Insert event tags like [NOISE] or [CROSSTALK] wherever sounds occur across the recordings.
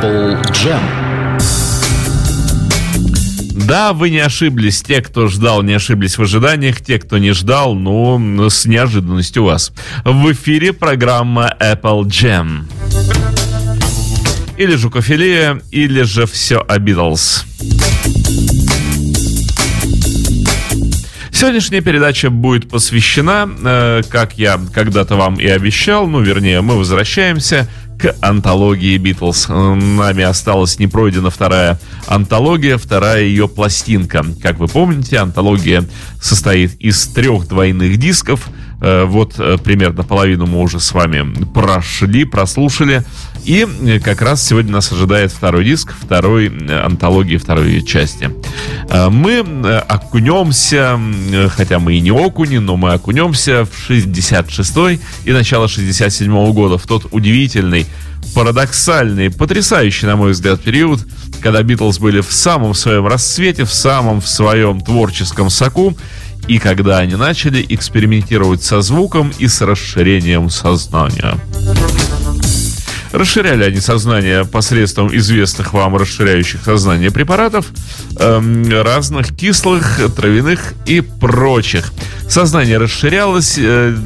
Apple Jam. Да, вы не ошиблись. Те, кто ждал, не ошиблись в ожиданиях. Те, кто не ждал, ну, с неожиданностью у вас. В эфире программа Apple Jam. Или жукофилия, или же все о Beatles. Сегодняшняя передача будет посвящена, э, как я когда-то вам и обещал, ну, вернее, мы возвращаемся к антологии Битлз. Нами осталась не пройдена вторая антология, вторая ее пластинка. Как вы помните, антология состоит из трех двойных дисков. Э, вот э, примерно половину мы уже с вами прошли, прослушали. И э, как раз сегодня нас ожидает второй диск, второй антологии, второй части. Мы окунемся, хотя мы и не окуни, но мы окунемся в 66 и начало 67 -го года, в тот удивительный, парадоксальный, потрясающий, на мой взгляд, период, когда Битлз были в самом своем расцвете, в самом в своем творческом соку, и когда они начали экспериментировать со звуком и с расширением сознания. Расширяли они сознание посредством известных вам расширяющих сознание препаратов, эм, разных кислых, травяных и прочих. Сознание расширялось, э,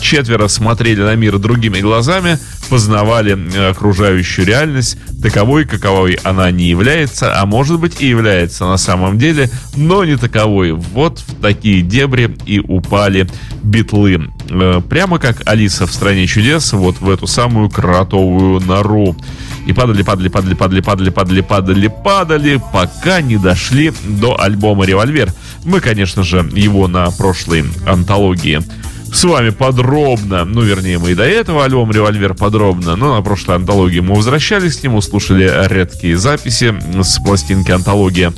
четверо смотрели на мир другими глазами, познавали э, окружающую реальность таковой, каковой она не является, а может быть и является на самом деле, но не таковой. Вот в такие дебри и упали битлы. Э, прямо как Алиса в «Стране чудес», вот в эту самую кротовую нору. И падали, падали, падали, падали, падали, падали, падали, падали, пока не дошли до альбома «Револьвер». Мы, конечно же, его на прошлой антологии с вами подробно, ну, вернее, мы и до этого альбом «Револьвер» подробно, но на прошлой антологии мы возвращались к нему, слушали редкие записи с пластинки антология.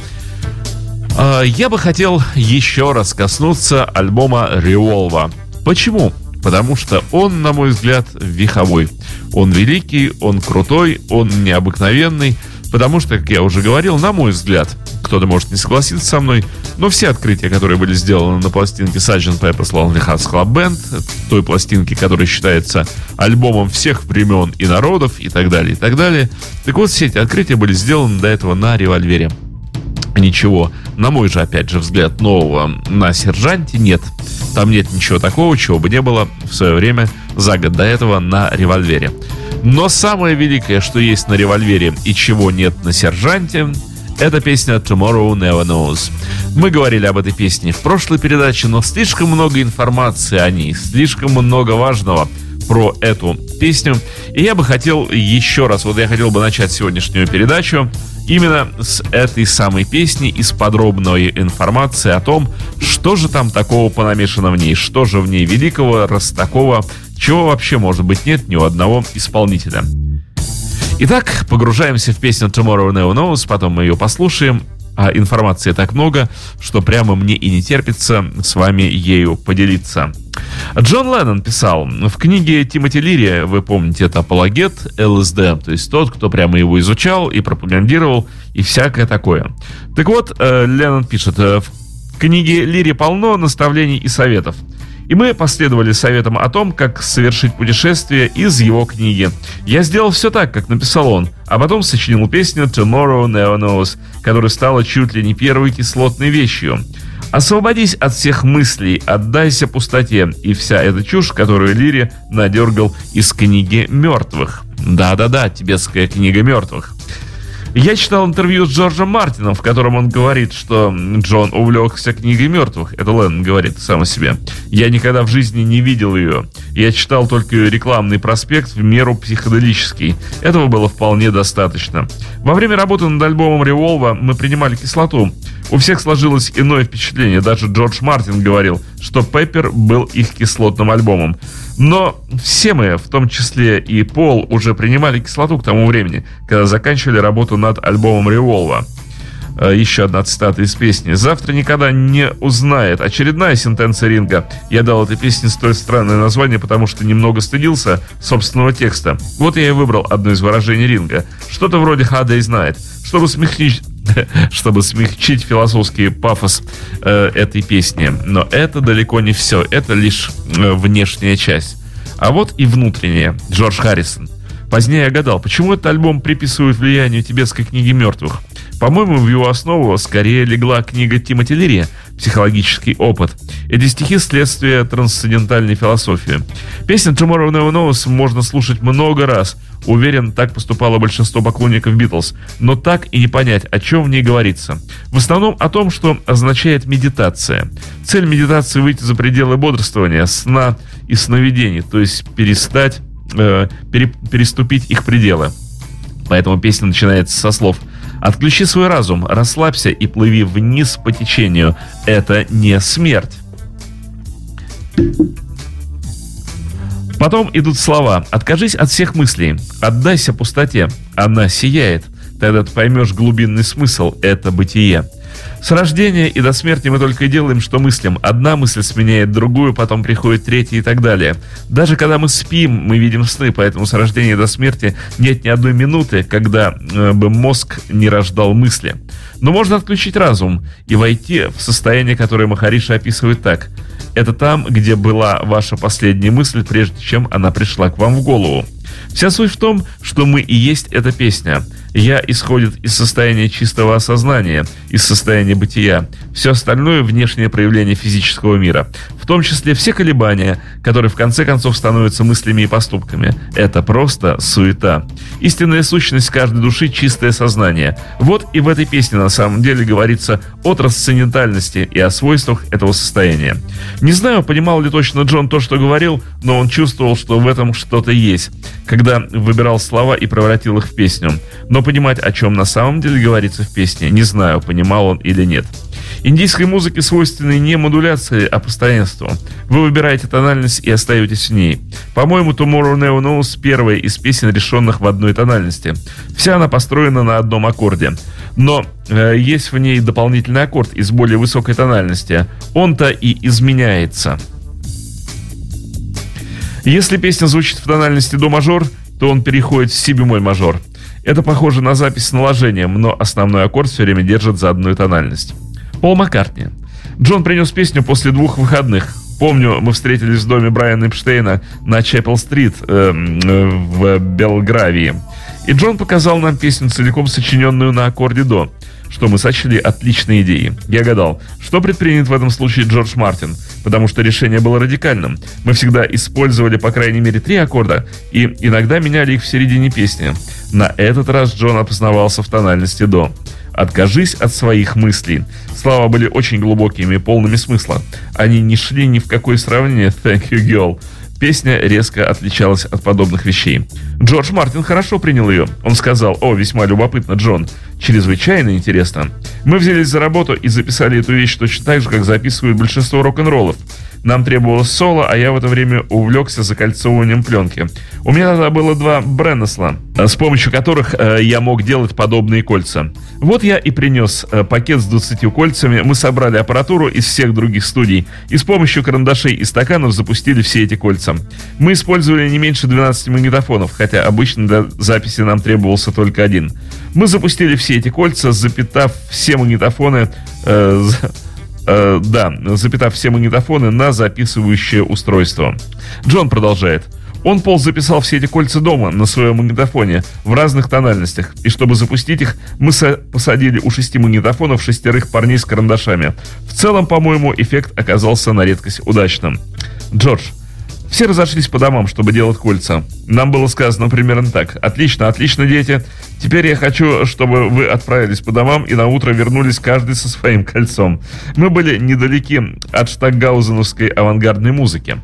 А, я бы хотел еще раз коснуться альбома «Револва». Почему? Потому что он, на мой взгляд, веховой. Он великий, он крутой, он необыкновенный. Потому что, как я уже говорил, на мой взгляд, кто-то может не согласиться со мной, но все открытия, которые были сделаны на пластинке Sgt. Pepper's Lonely Hearts Club Band, той пластинке, которая считается альбомом всех времен и народов и так далее, и так далее. Так вот, все эти открытия были сделаны до этого на револьвере. Ничего, на мой же, опять же, взгляд, нового на Сержанте нет. Там нет ничего такого, чего бы не было в свое время за год до этого на револьвере. Но самое великое, что есть на револьвере и чего нет на Сержанте, это песня Tomorrow Never Knows. Мы говорили об этой песне в прошлой передаче, но слишком много информации о ней, слишком много важного про эту песню. И я бы хотел еще раз, вот я хотел бы начать сегодняшнюю передачу именно с этой самой песни и с подробной информации о том, что же там такого понамешано в ней, что же в ней великого, раз такого, чего вообще, может быть, нет ни у одного исполнителя. Итак, погружаемся в песню Tomorrow Never Knows, потом мы ее послушаем. А информации так много, что прямо мне и не терпится с вами ею поделиться. Джон Леннон писал, в книге Тимоти Лири, вы помните, это апологет ЛСД, то есть тот, кто прямо его изучал и пропагандировал, и всякое такое. Так вот, э, Леннон пишет, в книге Лири полно наставлений и советов – и мы последовали советам о том, как совершить путешествие из его книги. Я сделал все так, как написал он, а потом сочинил песню «Tomorrow Never Knows», которая стала чуть ли не первой кислотной вещью. Освободись от всех мыслей, отдайся пустоте и вся эта чушь, которую Лири надергал из книги мертвых. Да-да-да, тибетская книга мертвых. Я читал интервью с Джорджем Мартином, в котором он говорит, что Джон увлекся книгой мертвых. Это Лэнн говорит сам о себе. Я никогда в жизни не видел ее. Я читал только ее рекламный проспект в меру психоделический. Этого было вполне достаточно. Во время работы над альбомом Револва мы принимали кислоту. У всех сложилось иное впечатление. Даже Джордж Мартин говорил, что Пеппер был их кислотным альбомом. Но все мы, в том числе и Пол, уже принимали кислоту к тому времени, когда заканчивали работу над альбомом Револва. Э, еще одна цитата из песни. «Завтра никогда не узнает». Очередная сентенция Ринга. Я дал этой песне столь странное название, потому что немного стыдился собственного текста. Вот я и выбрал одно из выражений Ринга. Что-то вроде «Hard Day's Night», чтобы смягчить [LAUGHS] чтобы смягчить философский пафос э, этой песни. Но это далеко не все, это лишь э, внешняя часть. А вот и внутренняя. Джордж Харрисон. Позднее я гадал, почему этот альбом приписывают влиянию тибетской книги мертвых. По-моему, в его основу скорее легла книга Тимоти Лири «Психологический опыт». Эти стихи – следствие трансцендентальной философии. Песню «Tomorrow Never Knows» можно слушать много раз. Уверен, так поступало большинство поклонников Битлз. Но так и не понять, о чем в ней говорится. В основном о том, что означает медитация. Цель медитации – выйти за пределы бодрствования, сна и сновидений, то есть перестать, э, пере, переступить их пределы. Поэтому песня начинается со слов – Отключи свой разум, расслабься и плыви вниз по течению. Это не смерть. Потом идут слова «Откажись от всех мыслей, отдайся пустоте, она сияет». Тогда ты поймешь глубинный смысл – это бытие. С рождения и до смерти мы только и делаем, что мыслим. Одна мысль сменяет другую, потом приходит третья и так далее. Даже когда мы спим, мы видим сны, поэтому с рождения до смерти нет ни одной минуты, когда э, бы мозг не рождал мысли. Но можно отключить разум и войти в состояние, которое Махариша описывает так. Это там, где была ваша последняя мысль, прежде чем она пришла к вам в голову. Вся суть в том, что мы и есть эта песня. Я исходит из состояния чистого осознания, из состояния бытия. Все остальное – внешнее проявление физического мира. В том числе все колебания, которые в конце концов становятся мыслями и поступками. Это просто суета. Истинная сущность каждой души – чистое сознание. Вот и в этой песне на самом деле говорится о трансцендентальности и о свойствах этого состояния. Не знаю, понимал ли точно Джон то, что говорил, но он чувствовал, что в этом что-то есть, когда выбирал слова и превратил их в песню. Но понимать, о чем на самом деле говорится в песне, не знаю, понимал он или нет. Индийской музыке свойственны не модуляции, а постоянство. Вы выбираете тональность и остаетесь в ней. По-моему, Tomorrow Never Knows первая из песен, решенных в одной тональности. Вся она построена на одном аккорде. Но э, есть в ней дополнительный аккорд из более высокой тональности. Он-то и изменяется. Если песня звучит в тональности до мажор, то он переходит в си бемоль мажор. Это похоже на запись с наложением, но основной аккорд все время держит за одну тональность. Пол Маккартни. Джон принес песню после двух выходных. Помню, мы встретились в доме Брайана Эпштейна на Чеппел-стрит э, э, в Белгравии. И Джон показал нам песню, целиком сочиненную на аккорде до что мы сочли отличной идеей. Я гадал, что предпринят в этом случае Джордж Мартин, потому что решение было радикальным. Мы всегда использовали по крайней мере три аккорда и иногда меняли их в середине песни. На этот раз Джон опознавался в тональности до. «Откажись от своих мыслей». Слова были очень глубокими и полными смысла. Они не шли ни в какое сравнение «Thank you, girl», Песня резко отличалась от подобных вещей. Джордж Мартин хорошо принял ее. Он сказал, о, весьма любопытно, Джон. Чрезвычайно интересно. Мы взялись за работу и записали эту вещь точно так же, как записывают большинство рок-н-роллов. Нам требовалось соло, а я в это время увлекся закольцовыванием пленки. У меня тогда было два Бреннесла, с помощью которых э, я мог делать подобные кольца. Вот я и принес э, пакет с 20 кольцами, мы собрали аппаратуру из всех других студий и с помощью карандашей и стаканов запустили все эти кольца. Мы использовали не меньше 12 магнитофонов, хотя обычно для записи нам требовался только один. Мы запустили все эти кольца, запитав все магнитофоны э, э, да, запитав все магнитофоны на записывающее устройство. Джон продолжает. Он Пол записал все эти кольца дома на своем магнитофоне в разных тональностях, и чтобы запустить их, мы посадили у шести магнитофонов шестерых парней с карандашами. В целом, по-моему, эффект оказался на редкость удачным. Джордж, все разошлись по домам, чтобы делать кольца. Нам было сказано примерно так. Отлично, отлично, дети. Теперь я хочу, чтобы вы отправились по домам и на утро вернулись каждый со своим кольцом. Мы были недалеки от штаггаузеновской авангардной музыки.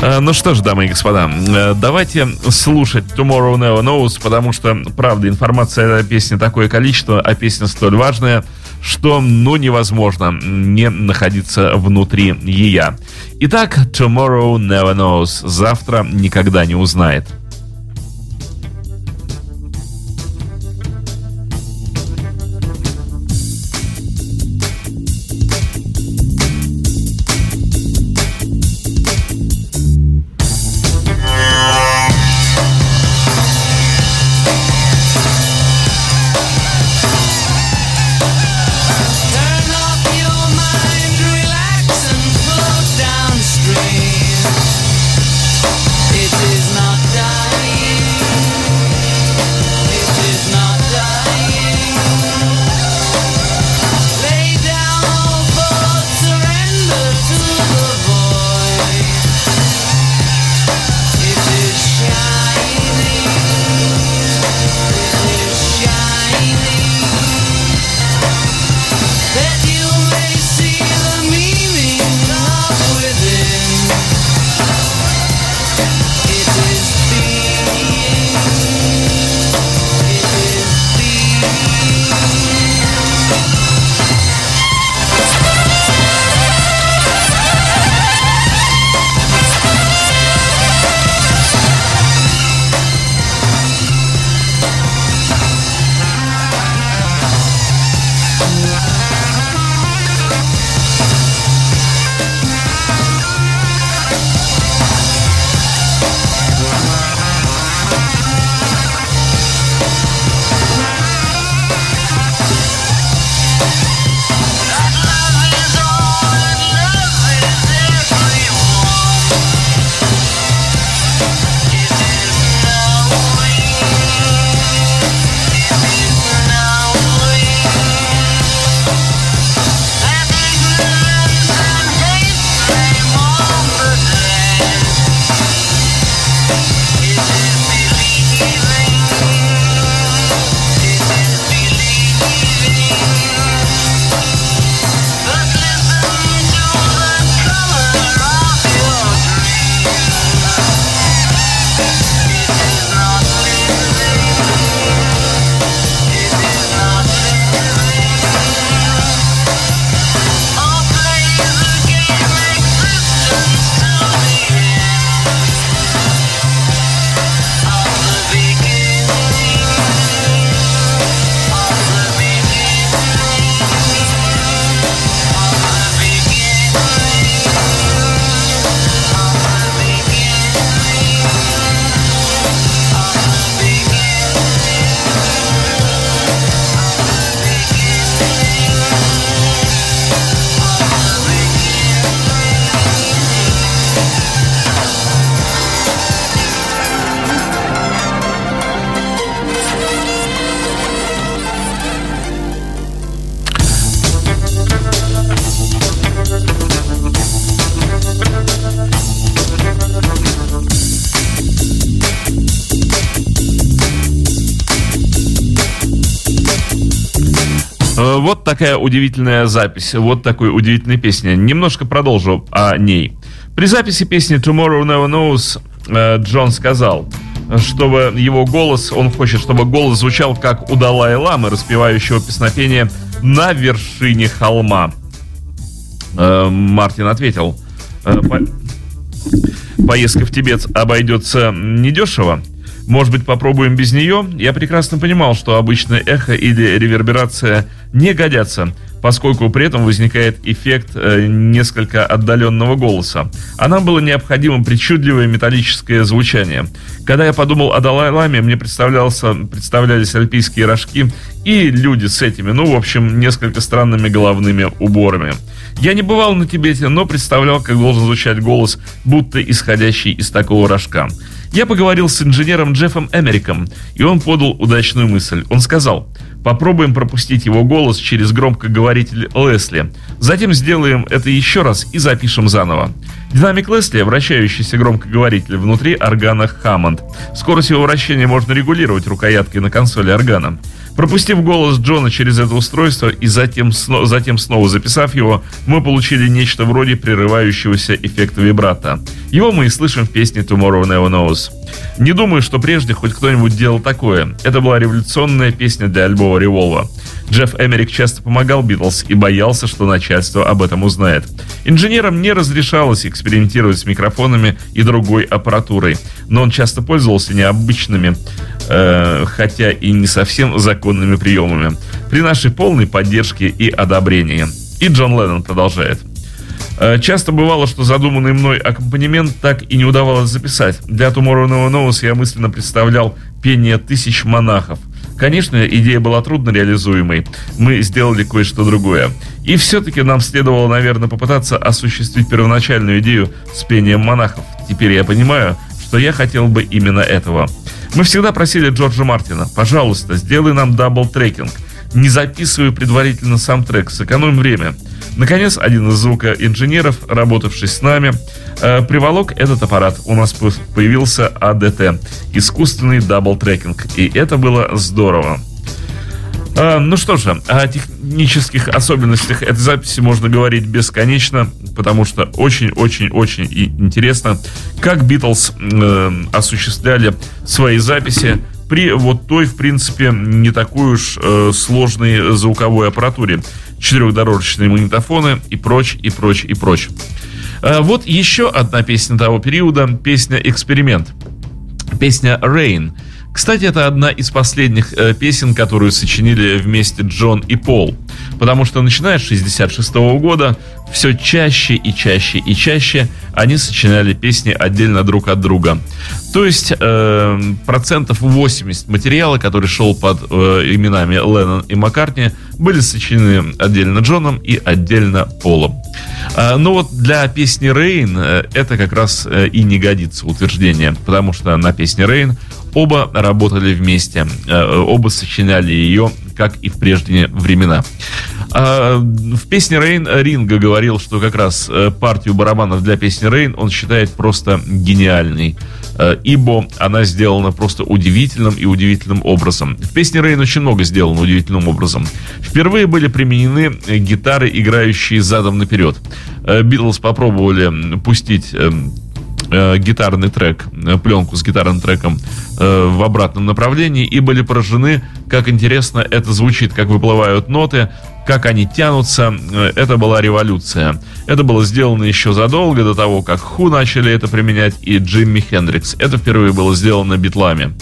Э, ну что ж, дамы и господа, э, давайте слушать Tomorrow Never Knows, потому что, правда, информация о песне такое количество, а песня столь важная – что, ну, невозможно не находиться внутри ее. Итак, tomorrow never knows. Завтра никогда не узнает. Вот такая удивительная запись, вот такой удивительная песня. Немножко продолжу о ней. При записи песни Tomorrow Never Knows э, Джон сказал, чтобы его голос, он хочет, чтобы голос звучал как у Далай-Ламы, распевающего песнопение «На вершине холма». Э, Мартин ответил, поездка в Тибет обойдется недешево. Может быть, попробуем без нее? Я прекрасно понимал, что обычное эхо или реверберация не годятся, поскольку при этом возникает эффект э, несколько отдаленного голоса. А нам было необходимо причудливое металлическое звучание. Когда я подумал о Далай-Ламе, мне представлялся, представлялись альпийские рожки и люди с этими, ну, в общем, несколько странными головными уборами. Я не бывал на Тибете, но представлял, как должен звучать голос, будто исходящий из такого рожка. Я поговорил с инженером Джеффом Эмериком, и он подал удачную мысль. Он сказал, попробуем пропустить его голос через громкоговоритель Лесли. Затем сделаем это еще раз и запишем заново. Динамик Лесли – вращающийся громкоговоритель внутри органа Hammond. Скорость его вращения можно регулировать рукояткой на консоли органа. Пропустив голос Джона через это устройство и затем, затем снова записав его, мы получили нечто вроде прерывающегося эффекта вибрато. Его мы и слышим в песне Tomorrow Never Knows. Не думаю, что прежде хоть кто-нибудь делал такое. Это была революционная песня для альбома Револва. Джефф Эмерик часто помогал Битлз и боялся, что начальство об этом узнает. Инженерам не разрешалось экспериментировать с микрофонами и другой аппаратурой, но он часто пользовался необычными, э, хотя и не совсем законными приемами, при нашей полной поддержке и одобрении. И Джон Леннон продолжает. Э, часто бывало, что задуманный мной аккомпанемент так и не удавалось записать. Для Tomorrow Never Knows я мысленно представлял пение тысяч монахов. Конечно, идея была трудно реализуемой. Мы сделали кое-что другое. И все-таки нам следовало, наверное, попытаться осуществить первоначальную идею с пением монахов. Теперь я понимаю, что я хотел бы именно этого. Мы всегда просили Джорджа Мартина, пожалуйста, сделай нам double tracking. Не записывай предварительно сам трек, сэкономим время. Наконец, один из звукоинженеров, работавший с нами, э, приволок этот аппарат. У нас появился ADT, искусственный double tracking, и это было здорово. А, ну что же, о технических особенностях этой записи можно говорить бесконечно, потому что очень-очень-очень интересно, как Битлз э, осуществляли свои записи при вот той, в принципе, не такой уж э, сложной звуковой аппаратуре. Четырехдорожечные магнитофоны и прочь, и прочь, и прочь. Э, вот еще одна песня того периода, песня «Эксперимент». Песня «Rain». Кстати, это одна из последних э, песен, которую сочинили вместе Джон и Пол. Потому что начиная с 66 года все чаще и чаще и чаще они сочиняли песни отдельно друг от друга. То есть э, процентов 80 материала, который шел под э, именами Леннон и Маккартни, были сочинены отдельно Джоном и отдельно Полом. Э, но вот для песни Рейн э, это как раз э, и не годится утверждение, потому что на песне Рейн оба работали вместе, э, оба сочиняли ее, как и в прежние времена. А, в песне Рейн Ринга говорил, что как раз партию барабанов для песни Рейн он считает просто гениальной ибо она сделана просто удивительным и удивительным образом. В песне Рейн очень много сделано удивительным образом. Впервые были применены гитары, играющие задом наперед. Битлз попробовали пустить э, гитарный трек, э, пленку с гитарным треком э, в обратном направлении и были поражены, как интересно это звучит, как выплывают ноты, как они тянутся. Э, это была революция. Это было сделано еще задолго до того, как Ху начали это применять и Джимми Хендрикс. Это впервые было сделано битлами.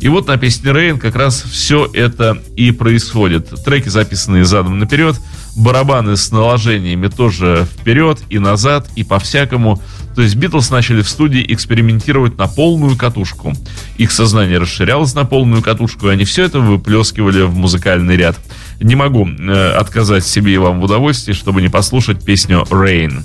И вот на песне Рейн как раз все это и происходит. Треки, записанные задом наперед, барабаны с наложениями тоже вперед и назад, и по-всякому. То есть Битлз начали в студии экспериментировать на полную катушку. Их сознание расширялось на полную катушку, и они все это выплескивали в музыкальный ряд. Не могу э, отказать себе и вам в удовольствии, чтобы не послушать песню «Rain».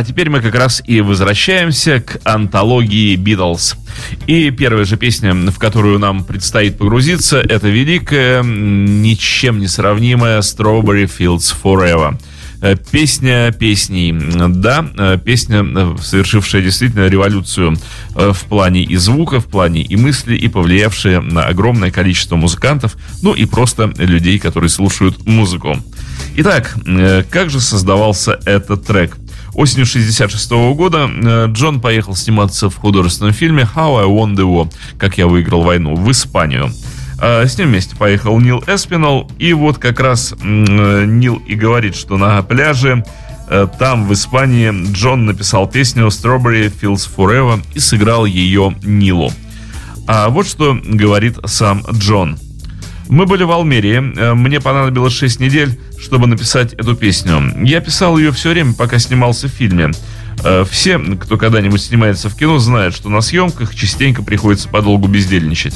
А теперь мы как раз и возвращаемся к антологии Битлз. И первая же песня, в которую нам предстоит погрузиться, это великая, ничем не сравнимая Strawberry Fields Forever. Э, песня песней. Да, э, песня, э, совершившая действительно революцию в плане и звука, в плане и мысли, и повлиявшая на огромное количество музыкантов, ну и просто людей, которые слушают музыку. Итак, как же создавался этот трек? Осенью 66 года Джон поехал сниматься в художественном фильме «How I Won the War», «Как я выиграл войну» в Испанию. А, с ним вместе поехал Нил Эспинал. И вот как раз Нил и говорит, что на пляже э, там, в Испании, Джон написал песню «Strawberry Feels Forever» и сыграл ее Нилу. А вот что говорит сам Джон. Мы были в Алмерии. Э, мне понадобилось 6 недель, чтобы написать эту песню. Я писал ее все время, пока снимался в фильме. Э, все, кто когда-нибудь снимается в кино, знают, что на съемках частенько приходится подолгу бездельничать.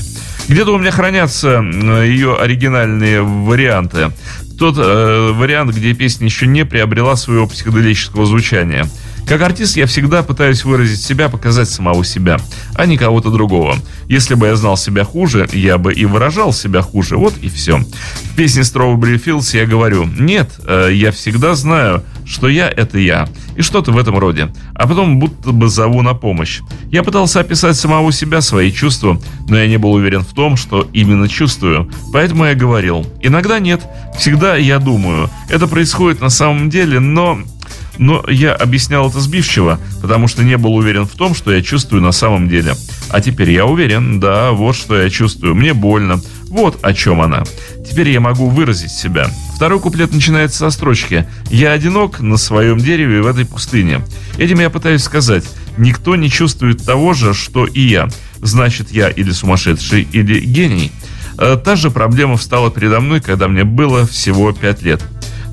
Где-то у меня хранятся ее оригинальные варианты. Тот э, вариант, где песня еще не приобрела своего психоделического звучания – как артист я всегда пытаюсь выразить себя, показать самого себя, а не кого-то другого. Если бы я знал себя хуже, я бы и выражал себя хуже. Вот и все. В песне Strawberry Fields я говорю, нет, э, я всегда знаю, что я — это я. И что-то в этом роде. А потом будто бы зову на помощь. Я пытался описать самого себя, свои чувства, но я не был уверен в том, что именно чувствую. Поэтому я говорил. Иногда нет. Всегда я думаю. Это происходит на самом деле, но но я объяснял это сбивчиво, потому что не был уверен в том, что я чувствую на самом деле. А теперь я уверен, да, вот что я чувствую. Мне больно. Вот о чем она. Теперь я могу выразить себя. Второй куплет начинается со строчки «Я одинок на своем дереве в этой пустыне». Этим я пытаюсь сказать, никто не чувствует того же, что и я. Значит, я или сумасшедший, или гений. Э, та же проблема встала передо мной, когда мне было всего пять лет.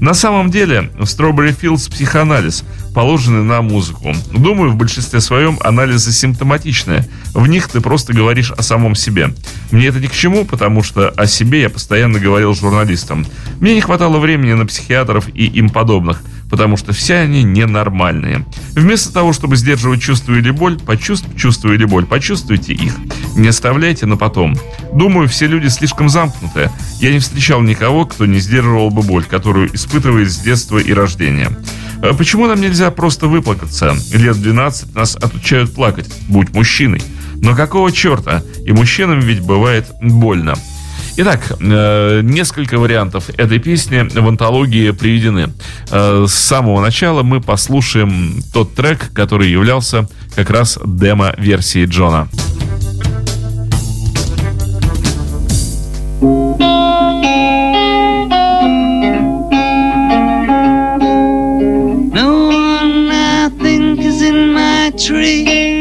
На самом деле, в Strawberry Fields психоанализ, положенный на музыку. Думаю, в большинстве своем анализы симптоматичные. В них ты просто говоришь о самом себе. Мне это ни к чему, потому что о себе я постоянно говорил журналистам. Мне не хватало времени на психиатров и им подобных потому что все они ненормальные. Вместо того, чтобы сдерживать чувство или боль, почувствуйте чувство или боль, почувствуйте их. Не оставляйте на потом. Думаю, все люди слишком замкнутые. Я не встречал никого, кто не сдерживал бы боль, которую испытывает с детства и рождения. А почему нам нельзя просто выплакаться? Лет 12 нас отучают плакать. Будь мужчиной. Но какого черта? И мужчинам ведь бывает больно. Итак, э, несколько вариантов этой песни в антологии приведены. Э, с самого начала мы послушаем тот трек, который являлся как раз демо-версией Джона. tree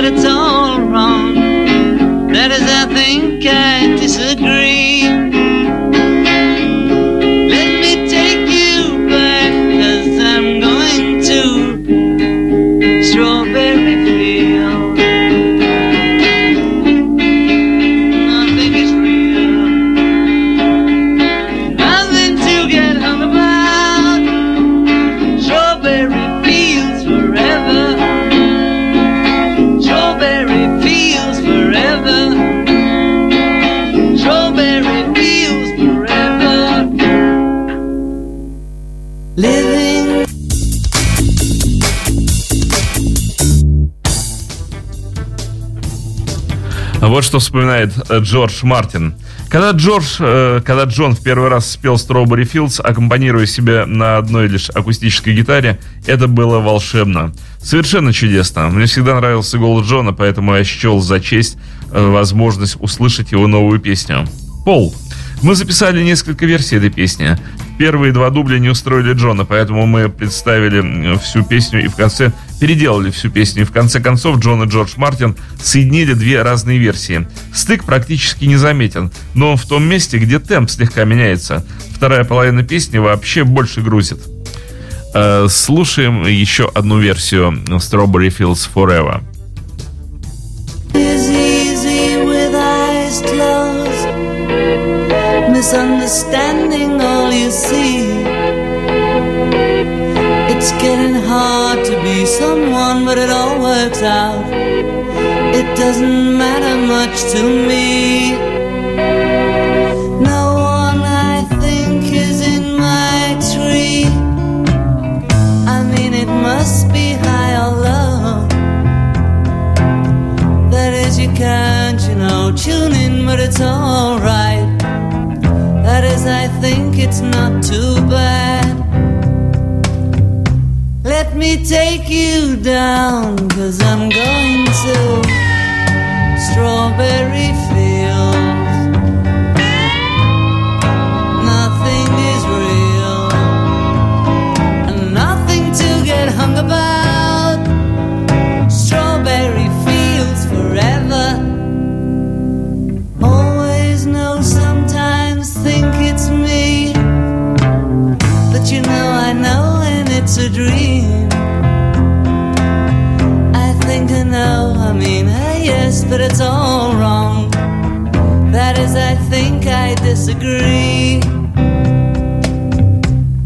but it's all wrong. That is, I think I disagree. Вот что вспоминает э, Джордж Мартин. Когда Джордж, э, когда Джон в первый раз спел Strawberry Fields, аккомпанируя себе на одной лишь акустической гитаре, это было волшебно. Совершенно чудесно. Мне всегда нравился голос Джона, поэтому я счел за честь э, возможность услышать его новую песню. Пол. Мы записали несколько версий этой песни. Первые два дубля не устроили Джона, поэтому мы представили всю песню и в конце переделали всю песню. И в конце концов Джон и Джордж Мартин соединили две разные версии. Стык практически не заметен, но он в том месте, где темп слегка меняется. Вторая половина песни вообще больше грузит. Э, слушаем еще одну версию Strawberry Fields Forever. misunderstanding see. It's getting hard to be someone, but it all works out. It doesn't matter much to me. Not too bad. Let me take you down, cause I'm going to Strawberry disagree.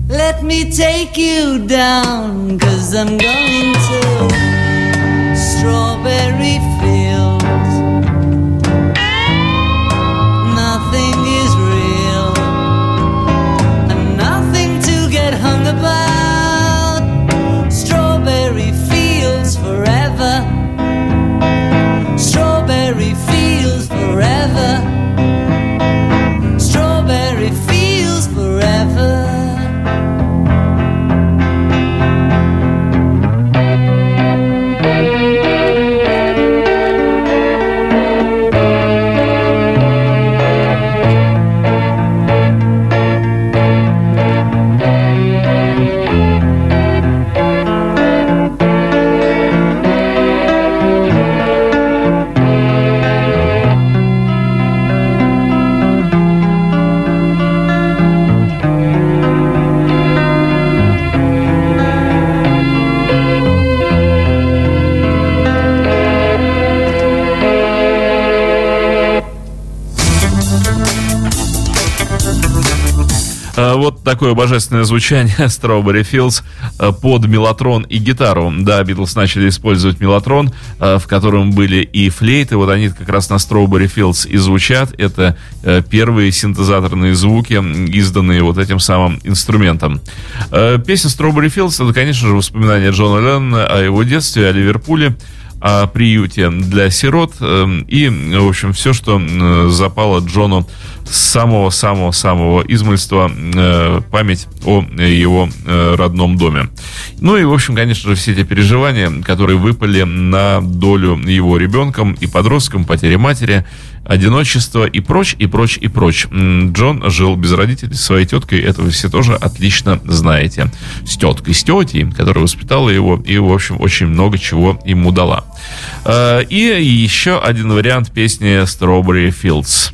Let me take you down, cause I'm going to такое божественное звучание [LAUGHS] Strawberry Fields э, под мелатрон и гитару. Да, Битлз начали использовать мелатрон, э, в котором были и флейты. Вот они как раз на Strawberry Fields и звучат. Это э, первые синтезаторные звуки, изданные вот этим самым инструментом. Песня Strawberry Fields это, конечно же, воспоминания Джона Леннона о его детстве, о Ливерпуле о приюте для сирот э, и, в общем, все, что запало Джону с самого-самого-самого измольства, э, память о его э, родном доме. Ну и, в общем, конечно же, все эти переживания, которые выпали на долю его ребенком и подростком, потери матери, одиночество и прочь, и прочь, и прочь. Джон жил без родителей, со своей теткой, это вы все тоже отлично знаете. С теткой, с тетей, которая воспитала его и, в общем, очень много чего ему дала. Э, И еще один вариант песни Strawberry Fields.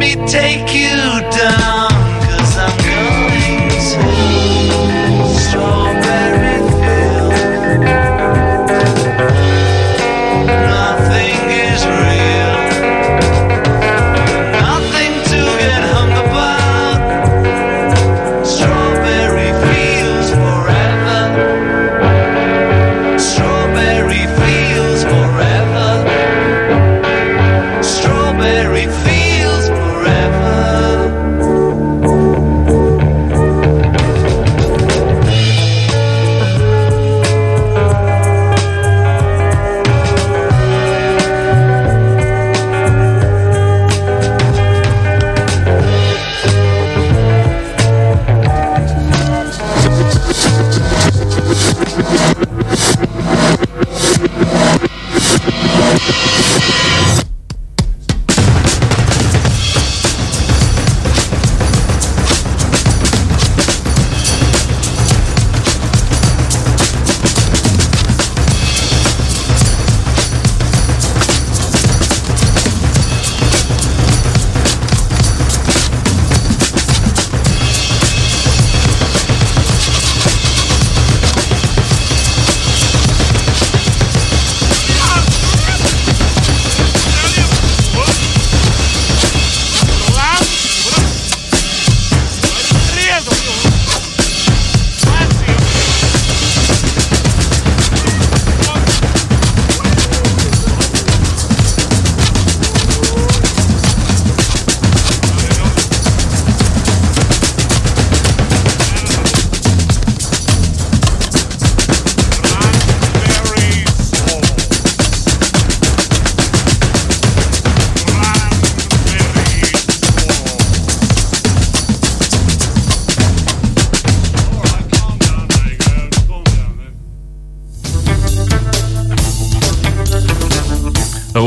me take you down.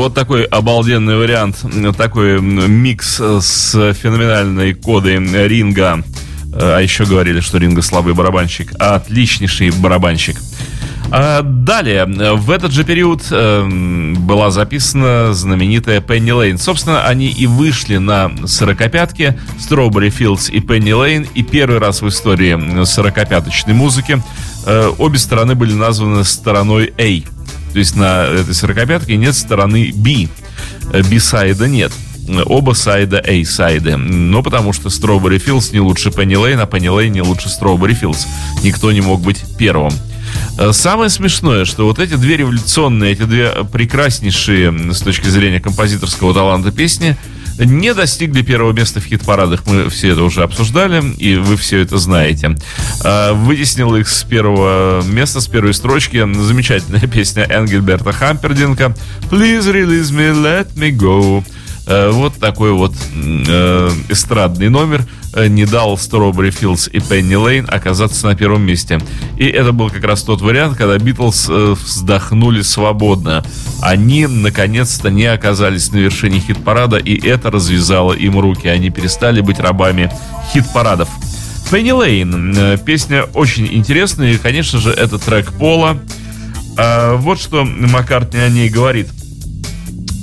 Вот такой обалденный вариант, такой микс с феноменальной кодой Ринга. А еще говорили, что Ринга слабый барабанщик. Отличнейший барабанщик. А далее, в этот же период э, была записана знаменитая Пенни Лейн. Собственно, они и вышли на сорокопятке Strawberry Fields и Пенни Лейн. И первый раз в истории сорокопяточной музыки э, обе стороны были названы стороной A. То есть на этой сорокопятке нет стороны B. B-сайда нет. Оба сайда A-сайды. Но потому что Strawberry Fields не лучше Penny Lane, а Penny Lane не лучше Strawberry Fields. Никто не мог быть первым. Самое смешное, что вот эти две революционные, эти две прекраснейшие с точки зрения композиторского таланта песни не достигли первого места в хит-парадах. Мы все это уже обсуждали, и вы все это знаете. Вытеснил их с первого места, с первой строчки замечательная [LAUGHS] песня Энгельберта Хампердинка «Please release me, let me go». Э, вот такой вот э, эстрадный номер э, не дал Strawberry Fields и Penny Lane оказаться на первом месте. И это был как раз тот вариант, когда Битлз вздохнули свободно. Они наконец-то не оказались на вершине хит-парада, и это развязало им руки. Они перестали быть рабами хит-парадов. Lane. Э, песня очень интересная, и, конечно же, это трек Пола. Вот что Маккартни о ней говорит.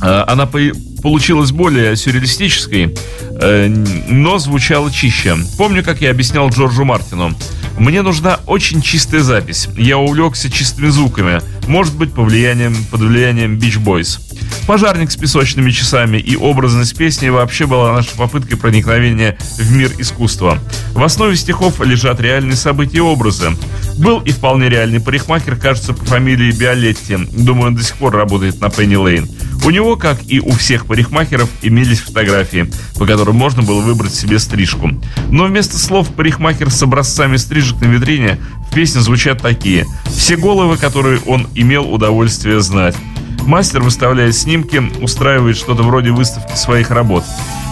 Она по получилась более сюрреалистической, э, но звучала чище. Помню, как я объяснял Джорджу Мартину. Мне нужна очень чистая запись. Я увлекся чистыми звуками. Может быть, по влиянием, под влиянием Beach Boys. Пожарник с песочными часами и образность песни вообще была нашей попыткой проникновения в мир искусства. В основе стихов лежат реальные события и образы. Был и вполне реальный парикмахер, кажется, по фамилии Биолетти. Думаю, он до сих пор работает на Пенни Лейн. У него, как и у всех парикмахеров, имелись фотографии, по которым можно было выбрать себе стрижку. Но вместо слов «парикмахер с образцами стрижек на витрине» в песне звучат такие «Все головы, которые он имел удовольствие знать». Мастер выставляет снимки, устраивает что-то вроде выставки своих работ.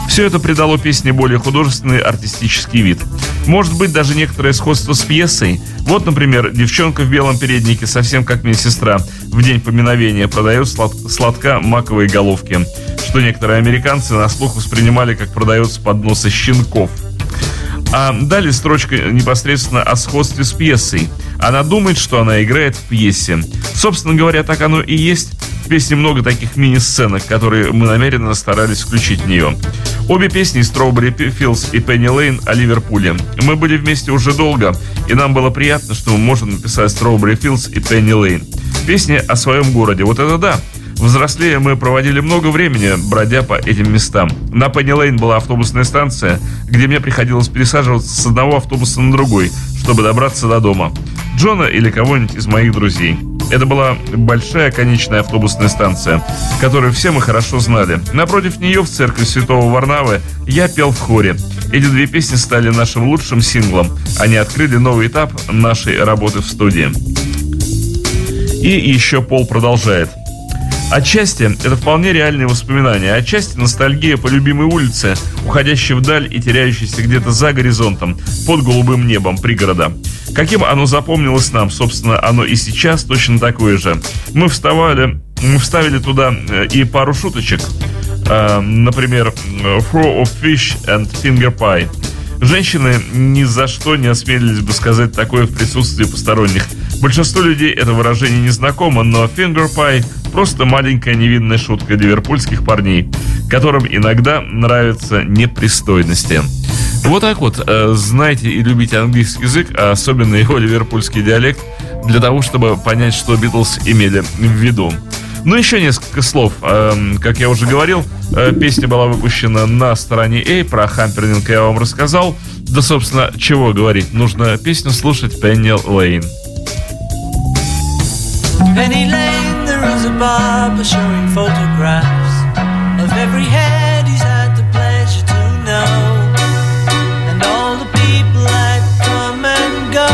Все это придало песне более художественный артистический вид. Может быть, даже некоторое сходство с пьесой. Вот, например, девчонка в белом переднике, совсем как мне сестра, в день поминовения продает слад сладка маковые головки, что некоторые американцы на слух воспринимали как продается подносы щенков. А далее строчка непосредственно о сходстве с пьесой. Она думает, что она играет в пьесе. Собственно говоря, так оно и есть. В песне много таких мини-сценок, которые мы намеренно старались включить в нее. Обе песни Strawberry Fields и Penny Lane о Ливерпуле. Мы были вместе уже долго, и нам было приятно, что мы можем написать Strawberry Fields и Penny Lane. Песни о своем городе. Вот это да! Взрослее мы проводили много времени, бродя по этим местам. На Пенни Лейн была автобусная станция, где мне приходилось пересаживаться с одного автобуса на другой, чтобы добраться до дома. Джона или кого-нибудь из моих друзей. Это была большая конечная автобусная станция, которую все мы хорошо знали. Напротив нее, в церкви Святого Варнавы, я пел в хоре. Эти две песни стали нашим лучшим синглом. Они открыли новый этап нашей работы в студии. И еще Пол продолжает. Отчасти это вполне реальные воспоминания, отчасти ностальгия по любимой улице, уходящей вдаль и теряющейся где-то за горизонтом, под голубым небом пригорода. Каким оно запомнилось нам, собственно, оно и сейчас точно такое же. Мы вставали м, вставили туда э, и пару шуточек. Э, Например, «Throw of fish and finger pie». Женщины ни за что не осмелились бы сказать такое в присутствии посторонних. Большинству людей это выражение не знакомо, но finger pie просто маленькая невинная шутка ливерпульских парней, которым иногда нравятся непристойности. Вот так вот, э, знайте и любите английский язык, а особенно его ливерпульский диалект, для того, чтобы понять, что Битлз имели в виду. Ну, еще несколько слов. Эм, Как я уже говорил, э, песня была выпущена на стороне A. Про хампернинг я вам рассказал. Да, собственно, чего говорить. Нужно песню слушать Пенни Лейн. Penny Lane, there is a barber showing photographs of every head he's had the pleasure to know, and all the people that come and go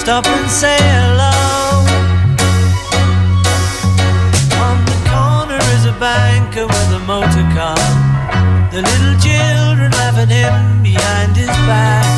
stop and say hello. On the corner is a banker with a motor car. The little children laugh at him behind his back,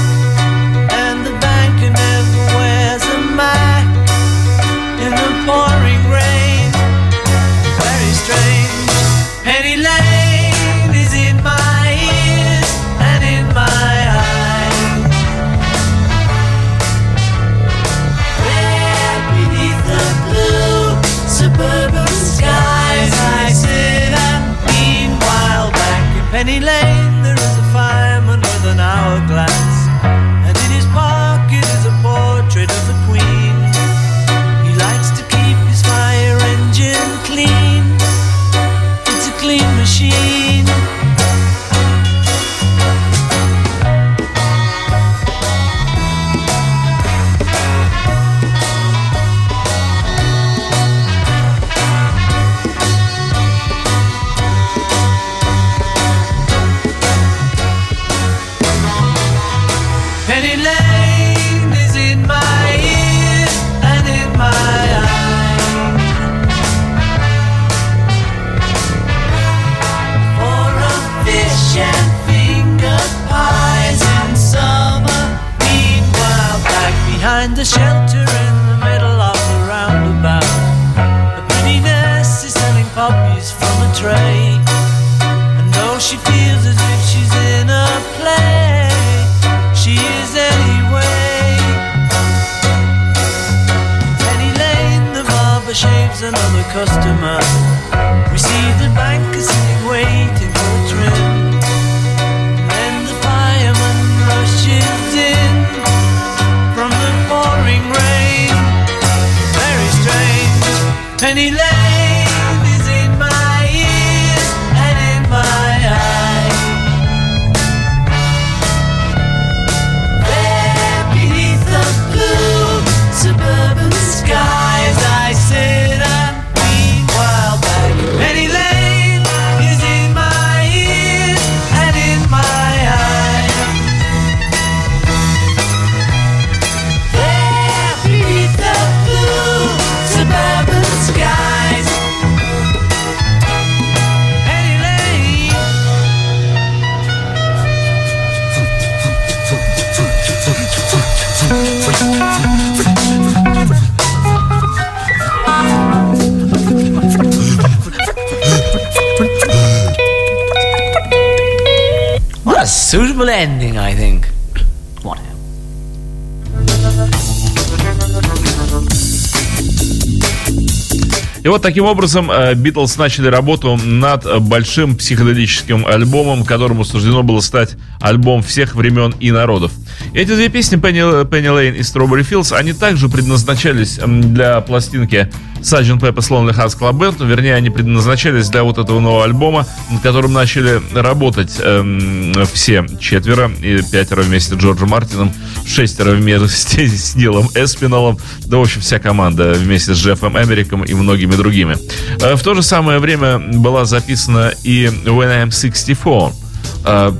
таким образом э, Битлз начали работу над э, большим психоделическим альбомом, которому суждено было стать альбом всех времен и народов. Эти две песни Penny, Penny Lane и Strawberry Fields, они также предназначались для пластинки Sgt. Pepper's Lonely Hearts Club Band, вернее, они предназначались для вот этого нового альбома, над которым начали работать эм, все четверо, и пятеро вместе с Джорджем Мартином, шестеро вместе [LAUGHS] с Нилом Эспиналом, да, в общем, вся команда вместе с Джеффом Эмериком и многими другими. Э, В то же самое время была записана и When I'm 64, э,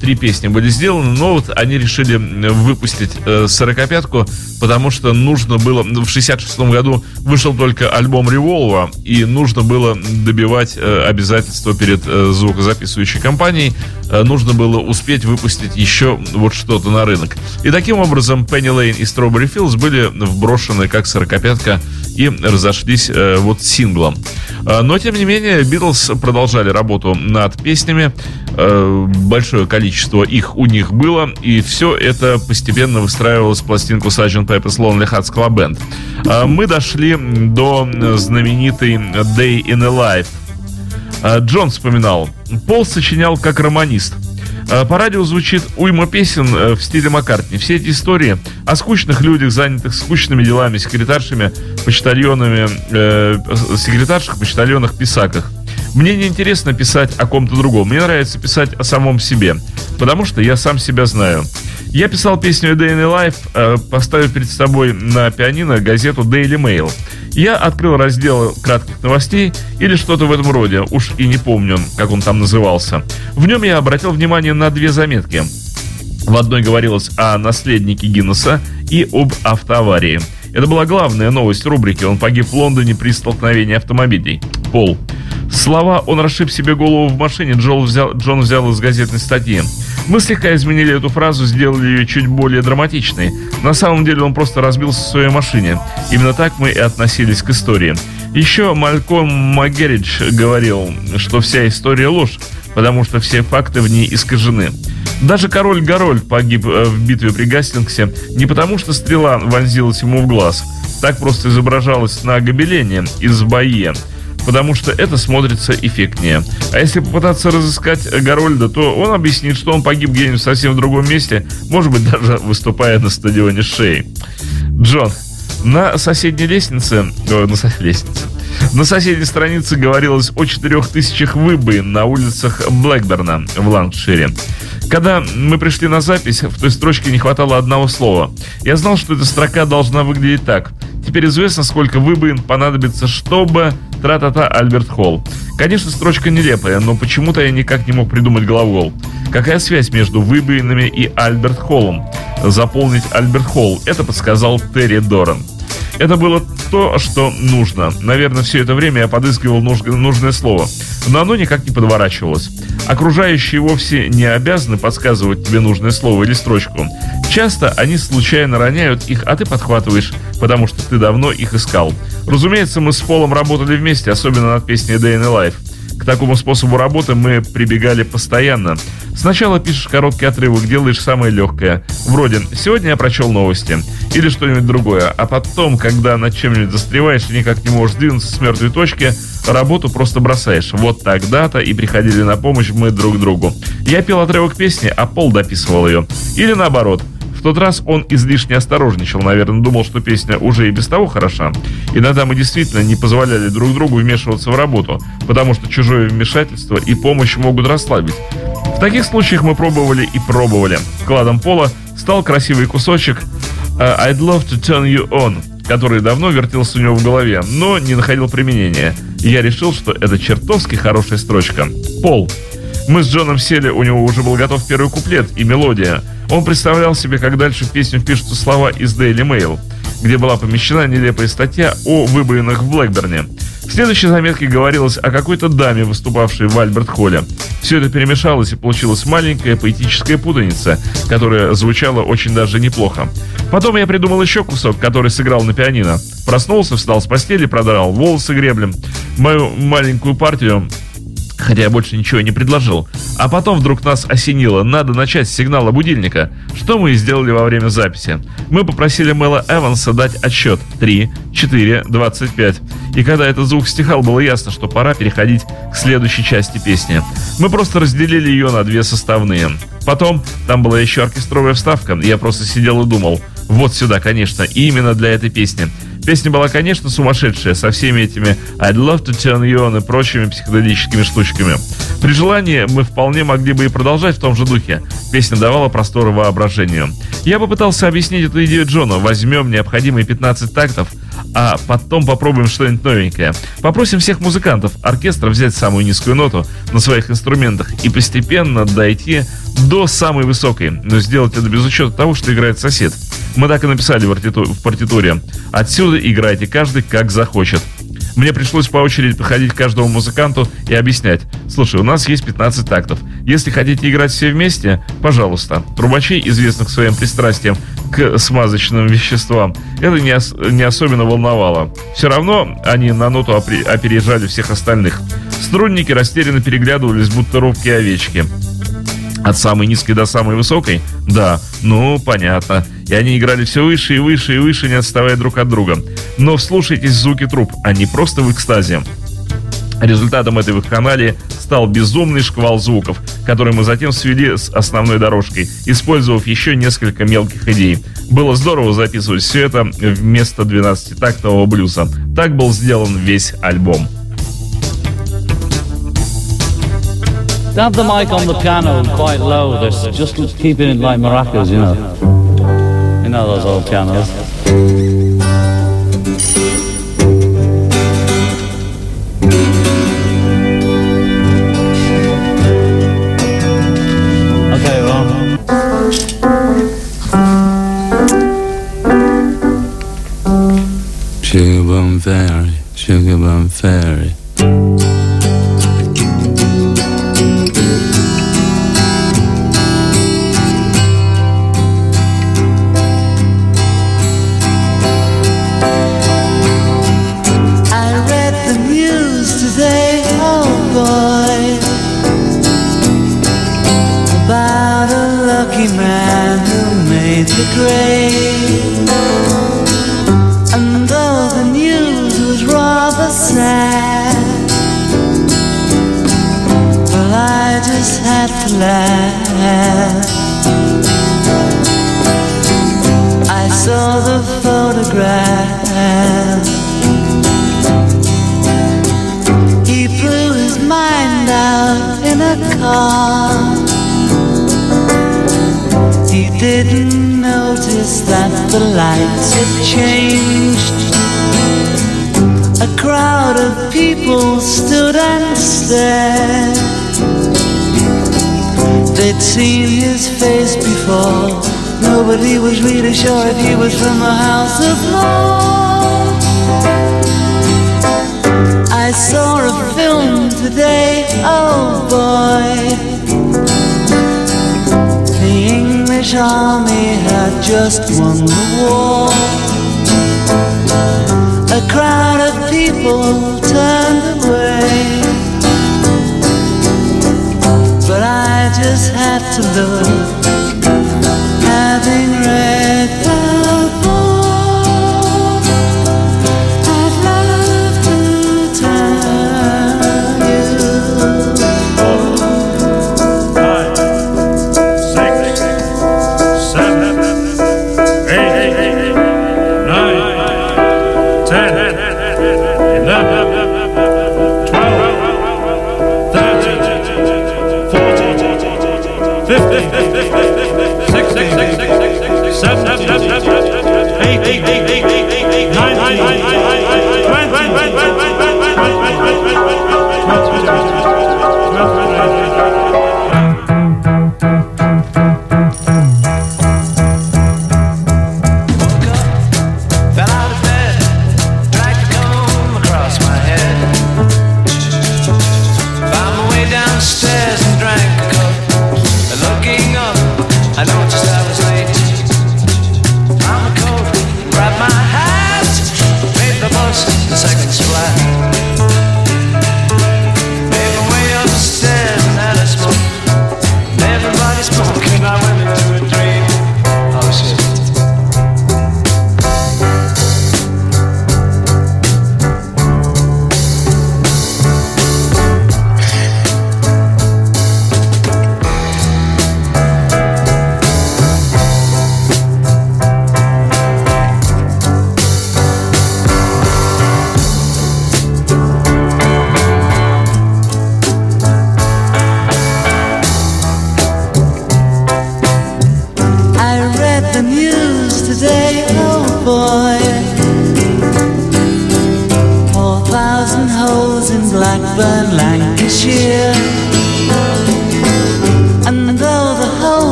три песни были сделаны, но вот они решили выпустить э, 45-ку, потому что нужно было... В 66 году вышел только альбом Revolver, и нужно было добивать э, обязательства перед э, звукозаписывающей компанией, э, нужно было успеть выпустить еще вот что-то на рынок. И таким образом Penny Lane и Strawberry Fields были вброшены как 45-ка и разошлись э, вот синглом. Э, но, тем не менее, Битлз продолжали работу над песнями. Э, большое количество их у них было, и все это постепенно выстраивалось в пластинку Sgt. Pepper's Lonely Hearts Club Band. Э, мы дошли до знаменитой Day in a Life. Джон вспоминал, Пол сочинял как романист – по радио звучит уйма песен э, в стиле Маккартни. Все эти истории о скучных людях, занятых скучными делами, секретаршами, почтальонами, э, секретаршах, почтальонах, писаках. Мне не интересно писать о ком-то другом. Мне нравится писать о самом себе, потому что я сам себя знаю. Я писал песню Day in Life, э, поставив перед собой на пианино газету Daily Mail. Я открыл раздел кратких новостей или что-то в этом роде, уж и не помню, как он там назывался. В нем я обратил внимание на две заметки. В одной говорилось о наследнике Гиннесса и об автоаварии. Это была главная новость рубрики. Он погиб в Лондоне при столкновении автомобилей. Пол. Слова «он расшиб себе голову в машине» Джон взял, Джон взял из газетной статьи. Мы слегка изменили эту фразу, сделали ее чуть более драматичной. На самом деле он просто разбился в своей машине. Именно так мы и относились к истории. Еще Мальком Магеридж говорил, что вся история ложь, потому что все факты в ней искажены. Даже король Гарольд погиб э, в битве при Гастингсе не потому, что стрела вонзилась ему в глаз. Так просто изображалось на гобелене из Бае потому что это смотрится эффектнее. А если попытаться разыскать Гарольда, то он объяснит, что он погиб где-нибудь совсем в другом месте, может быть, [LAUGHS] даже выступая на стадионе Шей. Джон, на соседней лестнице, о, на лестнице, на соседней странице говорилось о четырех тысячах выбоин на улицах Блэкберна в Лангшире. Когда мы пришли на запись, в той строчке не хватало одного слова. Я знал, что эта строка должна выглядеть так. Теперь известно, сколько выбоин понадобится, чтобы Тра-та-та Альберт Холл. Конечно, строчка нелепая, но почему-то я никак не мог придумать глагол. Какая связь между выбоинами и Альберт Холлом? Заполнить Альберт Холл. Это подсказал Терри Доран. Это было то, что нужно. Наверное, все это время я подыскивал нужное слово, но оно никак не подворачивалось. Окружающие вовсе не обязаны подсказывать тебе нужное слово или строчку. Часто они случайно роняют их, а ты подхватываешь, потому что ты давно их искал. Разумеется, мы с Полом работали вместе, особенно над песней Day in Life. К такому способу работы мы прибегали постоянно. Сначала пишешь короткий отрывок, делаешь самое легкое. Вроде «Сегодня я прочел новости» или что-нибудь другое. А потом, когда над чем-нибудь застреваешь и никак не можешь двинуться с мертвой точки, работу просто бросаешь. Вот тогда-то и приходили на помощь мы друг другу. Я пел отрывок песни, а Пол дописывал ее. Или наоборот – тот раз он излишне осторожничал, наверное, думал, что песня уже и без того хороша. Иногда мы действительно не позволяли друг другу вмешиваться в работу, потому что чужое вмешательство и помощь могут расслабить. В таких случаях мы пробовали и пробовали. Кладом пола стал красивый кусочек э, «I'd love to turn you on», который давно вертелся у него в голове, но не находил применения. Я решил, что это чертовски хорошая строчка. Пол. Мы с Джоном сели, у него уже был готов первый куплет и мелодия. Он представлял себе, как дальше в песню впишутся слова из Daily Mail, где была помещена нелепая статья о выбоинах в Блэкберне. В следующей заметке говорилось о какой-то даме, выступавшей в Альберт-Холле. Все это перемешалось и получилась маленькая поэтическая путаница, которая звучала очень даже неплохо. Потом я придумал еще кусок, который сыграл на пианино. Проснулся, встал с постели, продрал волосы греблем. Мою маленькую партию хотя я больше ничего не предложил. А потом вдруг нас осенило, надо начать с сигнала будильника, что мы и сделали во время записи. Мы попросили Мэла Эванса дать отсчет 3, 4, 25. И когда этот звук стихал, было ясно, что пора переходить к следующей части песни. Мы просто разделили ее на две составные. Потом там была еще оркестровая вставка, и я просто сидел и думал, вот сюда, конечно, именно для этой песни. Песня была, конечно, сумасшедшая, со всеми этими I'd love to turn you on и прочими психоделическими штучками. При желании мы вполне могли бы и продолжать в том же духе. Песня давала простор воображению. Я попытался объяснить эту идею Джону. Возьмем необходимые 15 тактов, а потом попробуем что-нибудь новенькое. Попросим всех музыкантов оркестра взять самую низкую ноту на своих инструментах и постепенно дойти до самой высокой, но сделать это без учета того, что играет сосед. Мы так и написали в партитуре. Отсюда играйте каждый как захочет. Мне пришлось по очереди подходить к каждому музыканту и объяснять. Слушай, у нас есть 15 тактов. Если хотите играть все вместе, пожалуйста. Трубачей, известных своим пристрастием к смазочным веществам, это не, ос- не особенно волновало. Все равно они на ноту опережали всех остальных. Струнники растерянно переглядывались, будто ровки овечки. От самой низкой до самой высокой? Да, ну, понятно. И они играли все выше и выше и выше, не отставая друг от друга. Но вслушайтесь звуки труб, они просто в экстазе. Результатом этой вакханалии стал безумный шквал звуков, который мы затем свели с основной дорожкой, использовав еще несколько мелких идей. Было здорово записывать все это вместо 12-тактового блюза. Так был сделан весь альбом. Have the mic on the piano quite low. There's just keeping it like maracas, you know. You know those old pianos. Okay, well. Sugar Bum Fairy, Sugar Bum Fairy. Stared. They'd seen his face before. Nobody was really sure if he was from the House of Lords. I saw a film today, oh boy. The English army had just won the war. A crowd of people turned away. Just had to look.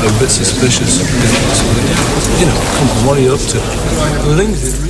A bit suspicious. You know, come on, what are you up to? It really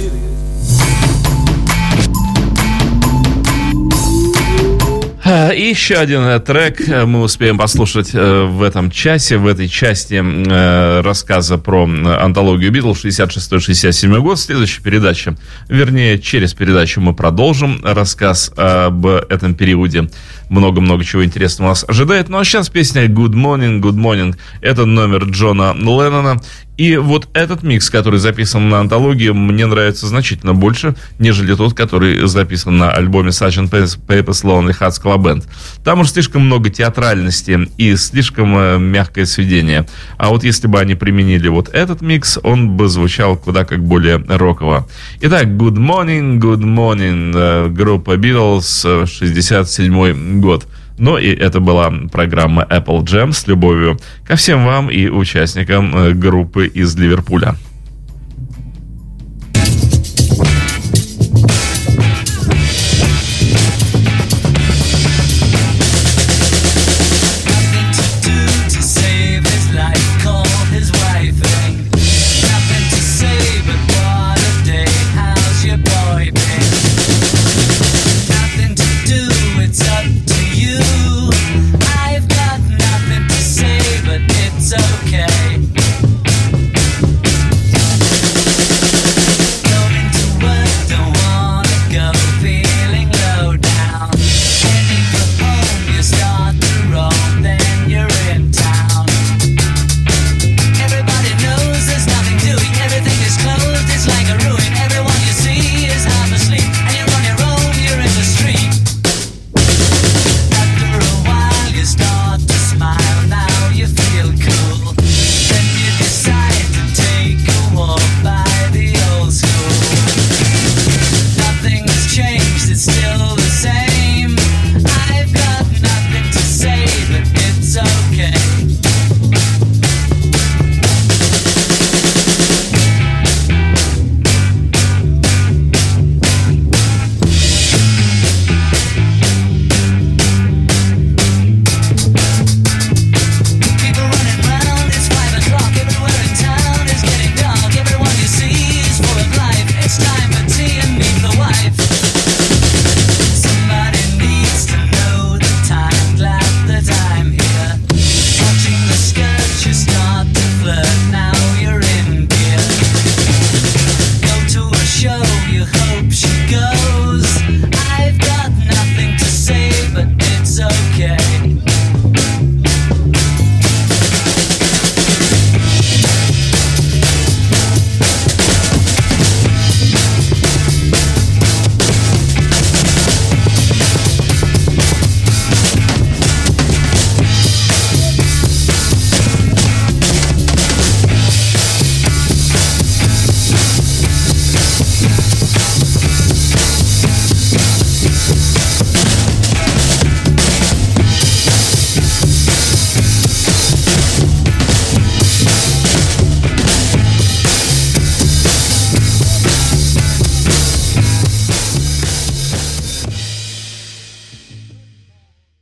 И еще один э, трек э, мы успеем послушать э, в этом часе, в этой части э, рассказа про э, антологию Битлз 66-67 год. Следующая передача, вернее, через передачу мы продолжим рассказ об этом периоде. Много-много чего интересного нас ожидает. Ну а сейчас песня Good Morning, Good Morning. Это номер Джона Леннона. И вот этот микс, который записан на антологии, мне нравится значительно больше, нежели тот, который записан на альбоме Sgt. Pepper's Lonely Hearts Club Band. Там уж слишком много театральности и слишком э, мягкое сведение. А вот если бы они применили вот этот микс, он бы звучал куда как более роково. Итак, Good Morning, Good Morning, э, группа Beatles, э, 67 год. Ну и это была программа Apple Jam с любовью ко всем вам и участникам э, группы из Ливерпуля.